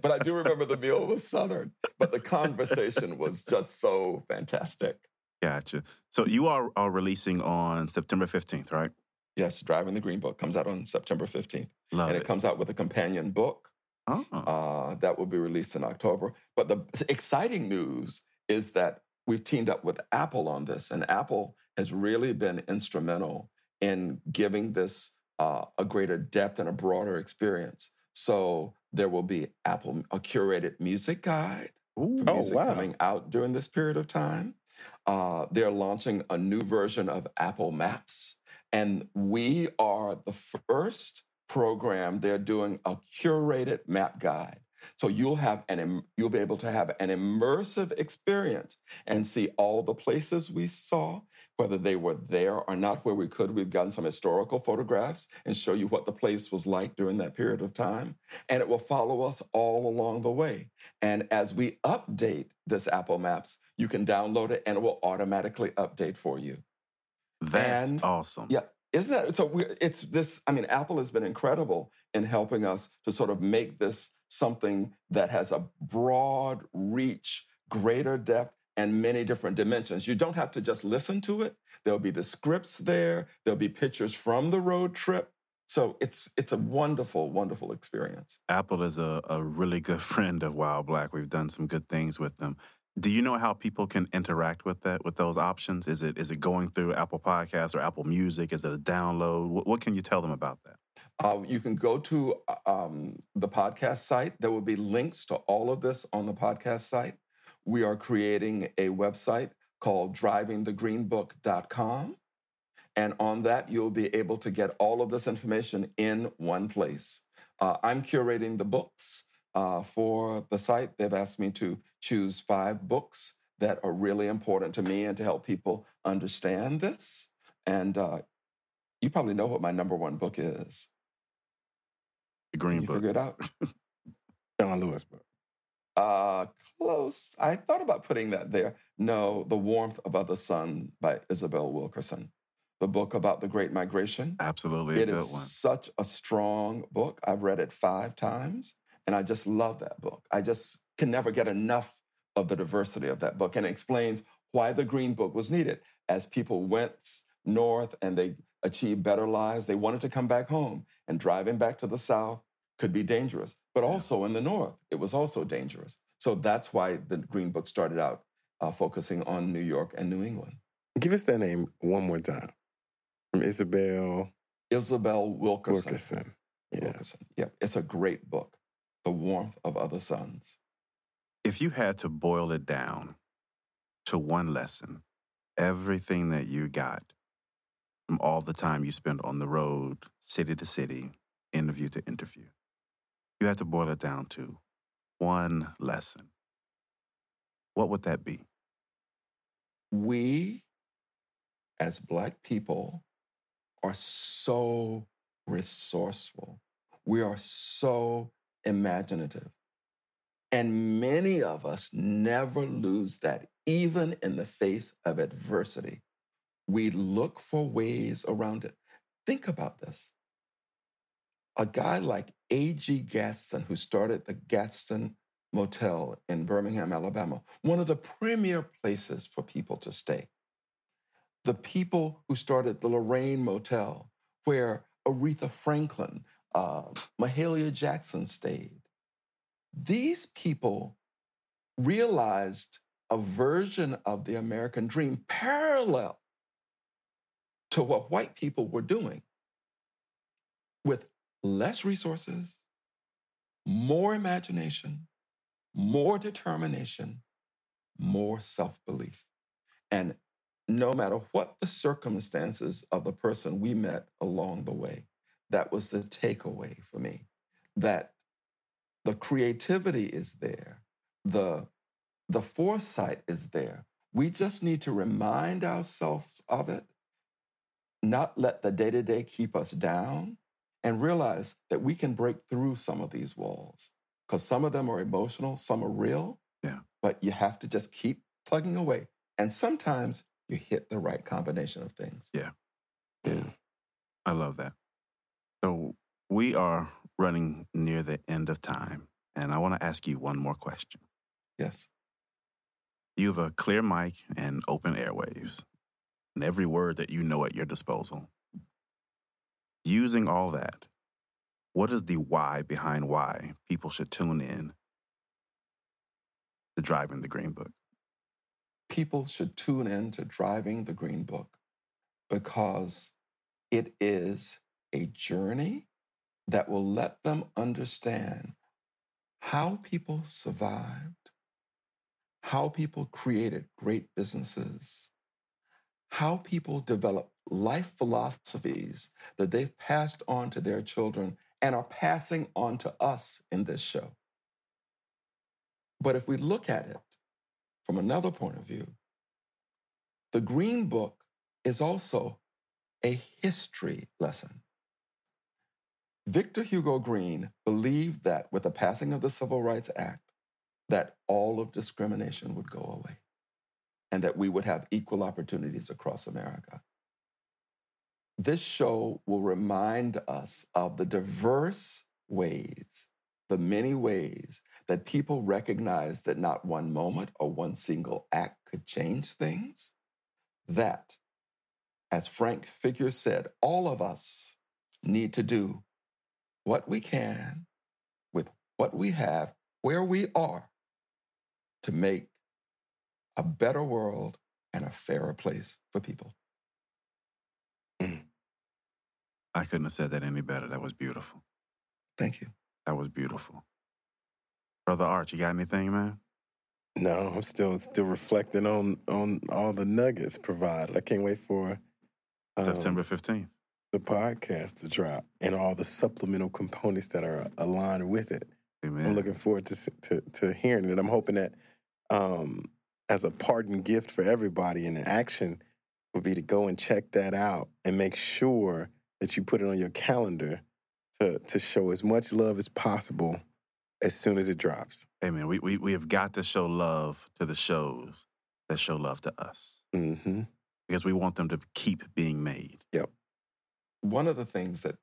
but I do remember the meal was Southern. But the conversation was just so fantastic. Gotcha. So you are, are releasing on September 15th, right? Yes, Driving the Green Book comes out on September 15th. Love and it. it comes out with a companion book oh, uh, that will be released in October. But the exciting news is that we've teamed up with Apple on this, and Apple has really been instrumental in giving this uh, a greater depth and a broader experience. So there will be Apple a curated music guide Ooh. for Oh, music wow. coming out during this period of time. Uh, they're launching a new version of Apple Maps, and we are the first program they're doing a curated map guide. So you'll have an im- you'll be able to have an immersive experience and see all the places we saw, whether they were there or not. Where we could, we've gotten some historical photographs and show you what the place was like during that period of time, and it will follow us all along the way. And as we update this Apple Maps, you can download it and it will automatically update for you. That's and- awesome. Yeah. Isn't that so? We, it's this. I mean, Apple has been incredible in helping us to sort of make this something that has a broad reach, greater depth, and many different dimensions. You don't have to just listen to it. There'll be the scripts there. There'll be pictures from the road trip. So it's it's a wonderful, wonderful experience. Apple is a, a really good friend of While Black. We've done some good things with them. Do you know how people can interact with that, with those options? Is it is it going through Apple Podcasts or Apple Music? Is it a download? What, what can you tell them about that? Uh, you can go to uh, um, the podcast site. There will be links to all of this on the podcast site. We are creating a website called drivingthegreenbook.com. And on that, you'll be able to get all of this information in one place. Uh, I'm curating the books uh, for the site. They've asked me to choose five books that are really important to me and to help people understand this. And uh, you probably know what my number one book is. The Green you Book. figure it out? John Lewis book. Uh, close. I thought about putting that there. No, The Warmth of Other Sun by Isabel Wilkerson, the book about the Great Migration. Absolutely a It good is one. such a strong book. I've read it five times, and I just love that book. I just can never get enough of the diversity of that book, and it explains why the Green Book was needed. As people went north and they achieved better lives, they wanted to come back home, and driving back to the south could be dangerous. But also in the north, it was also dangerous. So that's why the Green Book started out uh, focusing on New York and New England. Give us that name one more time. From Isabel Isabel Wilkerson. Wilkerson. Yes. Wilkerson. Yep. It's a great book, The Warmth of Other Suns. If you had to boil it down to one lesson, everything that you got from all the time you spent on the road, city to city, interview to interview, you had to boil it down to one lesson. What would that be? We, as Black people, are so resourceful. We are so imaginative. And many of us never lose that, even in the face of adversity. We look for ways around it. Think about this. A guy like A.G. Gaston, who started the Gaston Motel in Birmingham, Alabama, one of the premier places for people to stay. The people who started the Lorraine Motel, where Aretha Franklin, uh, Mahalia Jackson stayed. These people realized a version of the American dream parallel to what white people were doing with less resources, more imagination, more determination, more self belief. And no matter what the circumstances of the person we met along the way, that was the takeaway for me that the creativity is there, the, the foresight is there. We just need to remind ourselves of it, not let the day to day keep us down, and realize that we can break through some of these walls because some of them are emotional, some are real. Yeah. But you have to just keep plugging away. And sometimes you hit the right combination of things. Yeah. Yeah. I love that. So we are running near the end of time, and I want to ask you one more question. Yes. You have a clear mic and open airwaves, and every word that you know at your disposal. Using all that, what is the why behind why people should tune in to Driving the Green Book? People should tune in to Driving the Green Book because it is a journey that will let them understand how people survived, how people created great businesses, how people developed life philosophies that they've passed on to their children and are passing on to us in this show. But if we look at it from another point of view, the Green Book is also a history lesson. Victor Hugo Green believed that with the passing of the Civil Rights Act, that all of discrimination would go away and that we would have equal opportunities across America. This show will remind us of the diverse ways, the many ways that people recognize that not one moment or one single act could change things. That, as Frank Figger said, all of us need to do what we can with what we have, where we are, to make a better world and a fairer place for people. I couldn't have said that any better. That was beautiful. Thank you. That was beautiful. Brother Arch, you got anything, man? No, I'm still still reflecting on on all the nuggets provided. I can't wait for um, September 15th. the podcast to drop and all the supplemental components that are aligned with it. Amen. I'm looking forward to, to to hearing it. I'm hoping that um, as a pardon gift for everybody in action would be to go and check that out and make sure that you put it on your calendar to to show as much love as possible as soon as it drops. Amen. We, we, we have got to show love to the shows that show love to us hmm because we want them to keep being made. Yep. One of the things that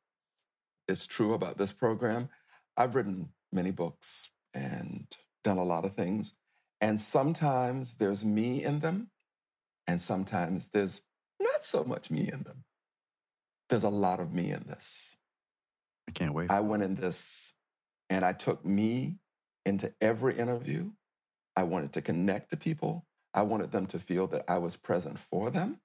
is true about this program, I've written many books and done a lot of things. And sometimes there's me in them, and sometimes there's not so much me in them. There's a lot of me in this. I can't wait. I went in this and I took me into every interview. I wanted to connect to people. I wanted them to feel that I was present for them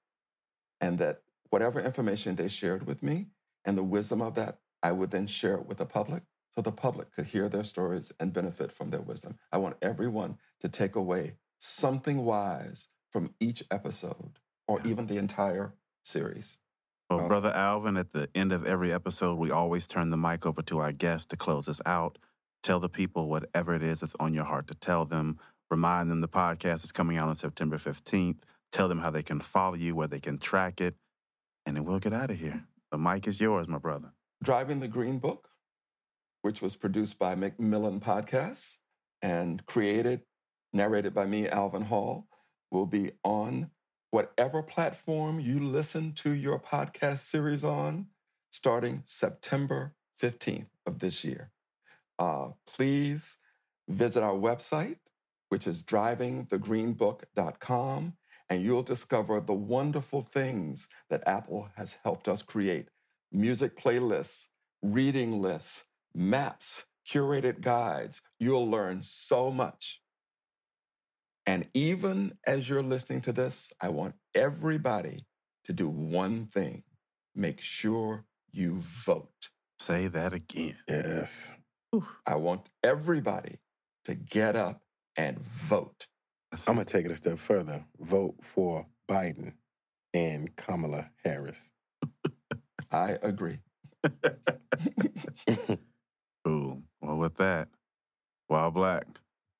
and that whatever information they shared with me and the wisdom of that I would then share it with the public so the public could hear their stories and benefit from their wisdom. I want everyone to take away something wise from each episode or even the entire series. Well, Awesome. Brother Alvin, at the end of every episode, we always turn the mic over to our guest to close us out. Tell the people whatever it is that's on your heart to tell them. Remind them the podcast is coming out on September 15th. Tell them how they can follow you, where they can track it, and then we'll get out of here. The mic is yours, my brother. Driving the Green Book, which was produced by Macmillan Podcasts and created, narrated by me, Alvin Hall, will be on whatever platform you listen to your podcast series on starting September 15th of this year. Uh, please visit our website, which is drivingthegreenbook.com, and you'll discover the wonderful things that Apple has helped us create music playlists, reading lists, maps, curated guides. You'll learn so much. And even as you're listening to this, I want everybody to do one thing make sure you vote. Say that again. Yes. I want everybody to get up and vote. I'm going to take it a step further. Vote for Biden and Kamala Harris. I agree. Cool. Well, with that, While Black,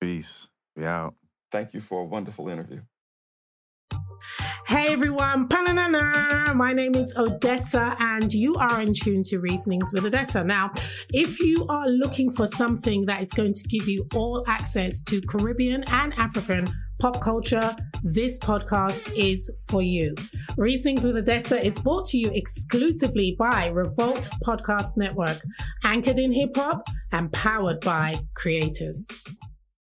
peace. Be out. Thank you for a wonderful interview. Hey everyone, Pananana. My name is Odessa, and you are in tune to Reasonings with Odessa. Now, if you are looking for something that is going to give you all access to Caribbean and African pop culture, this podcast is for you. Reasonings with Odessa is brought to you exclusively by Revolt Podcast Network, anchored in hip hop and powered by creators.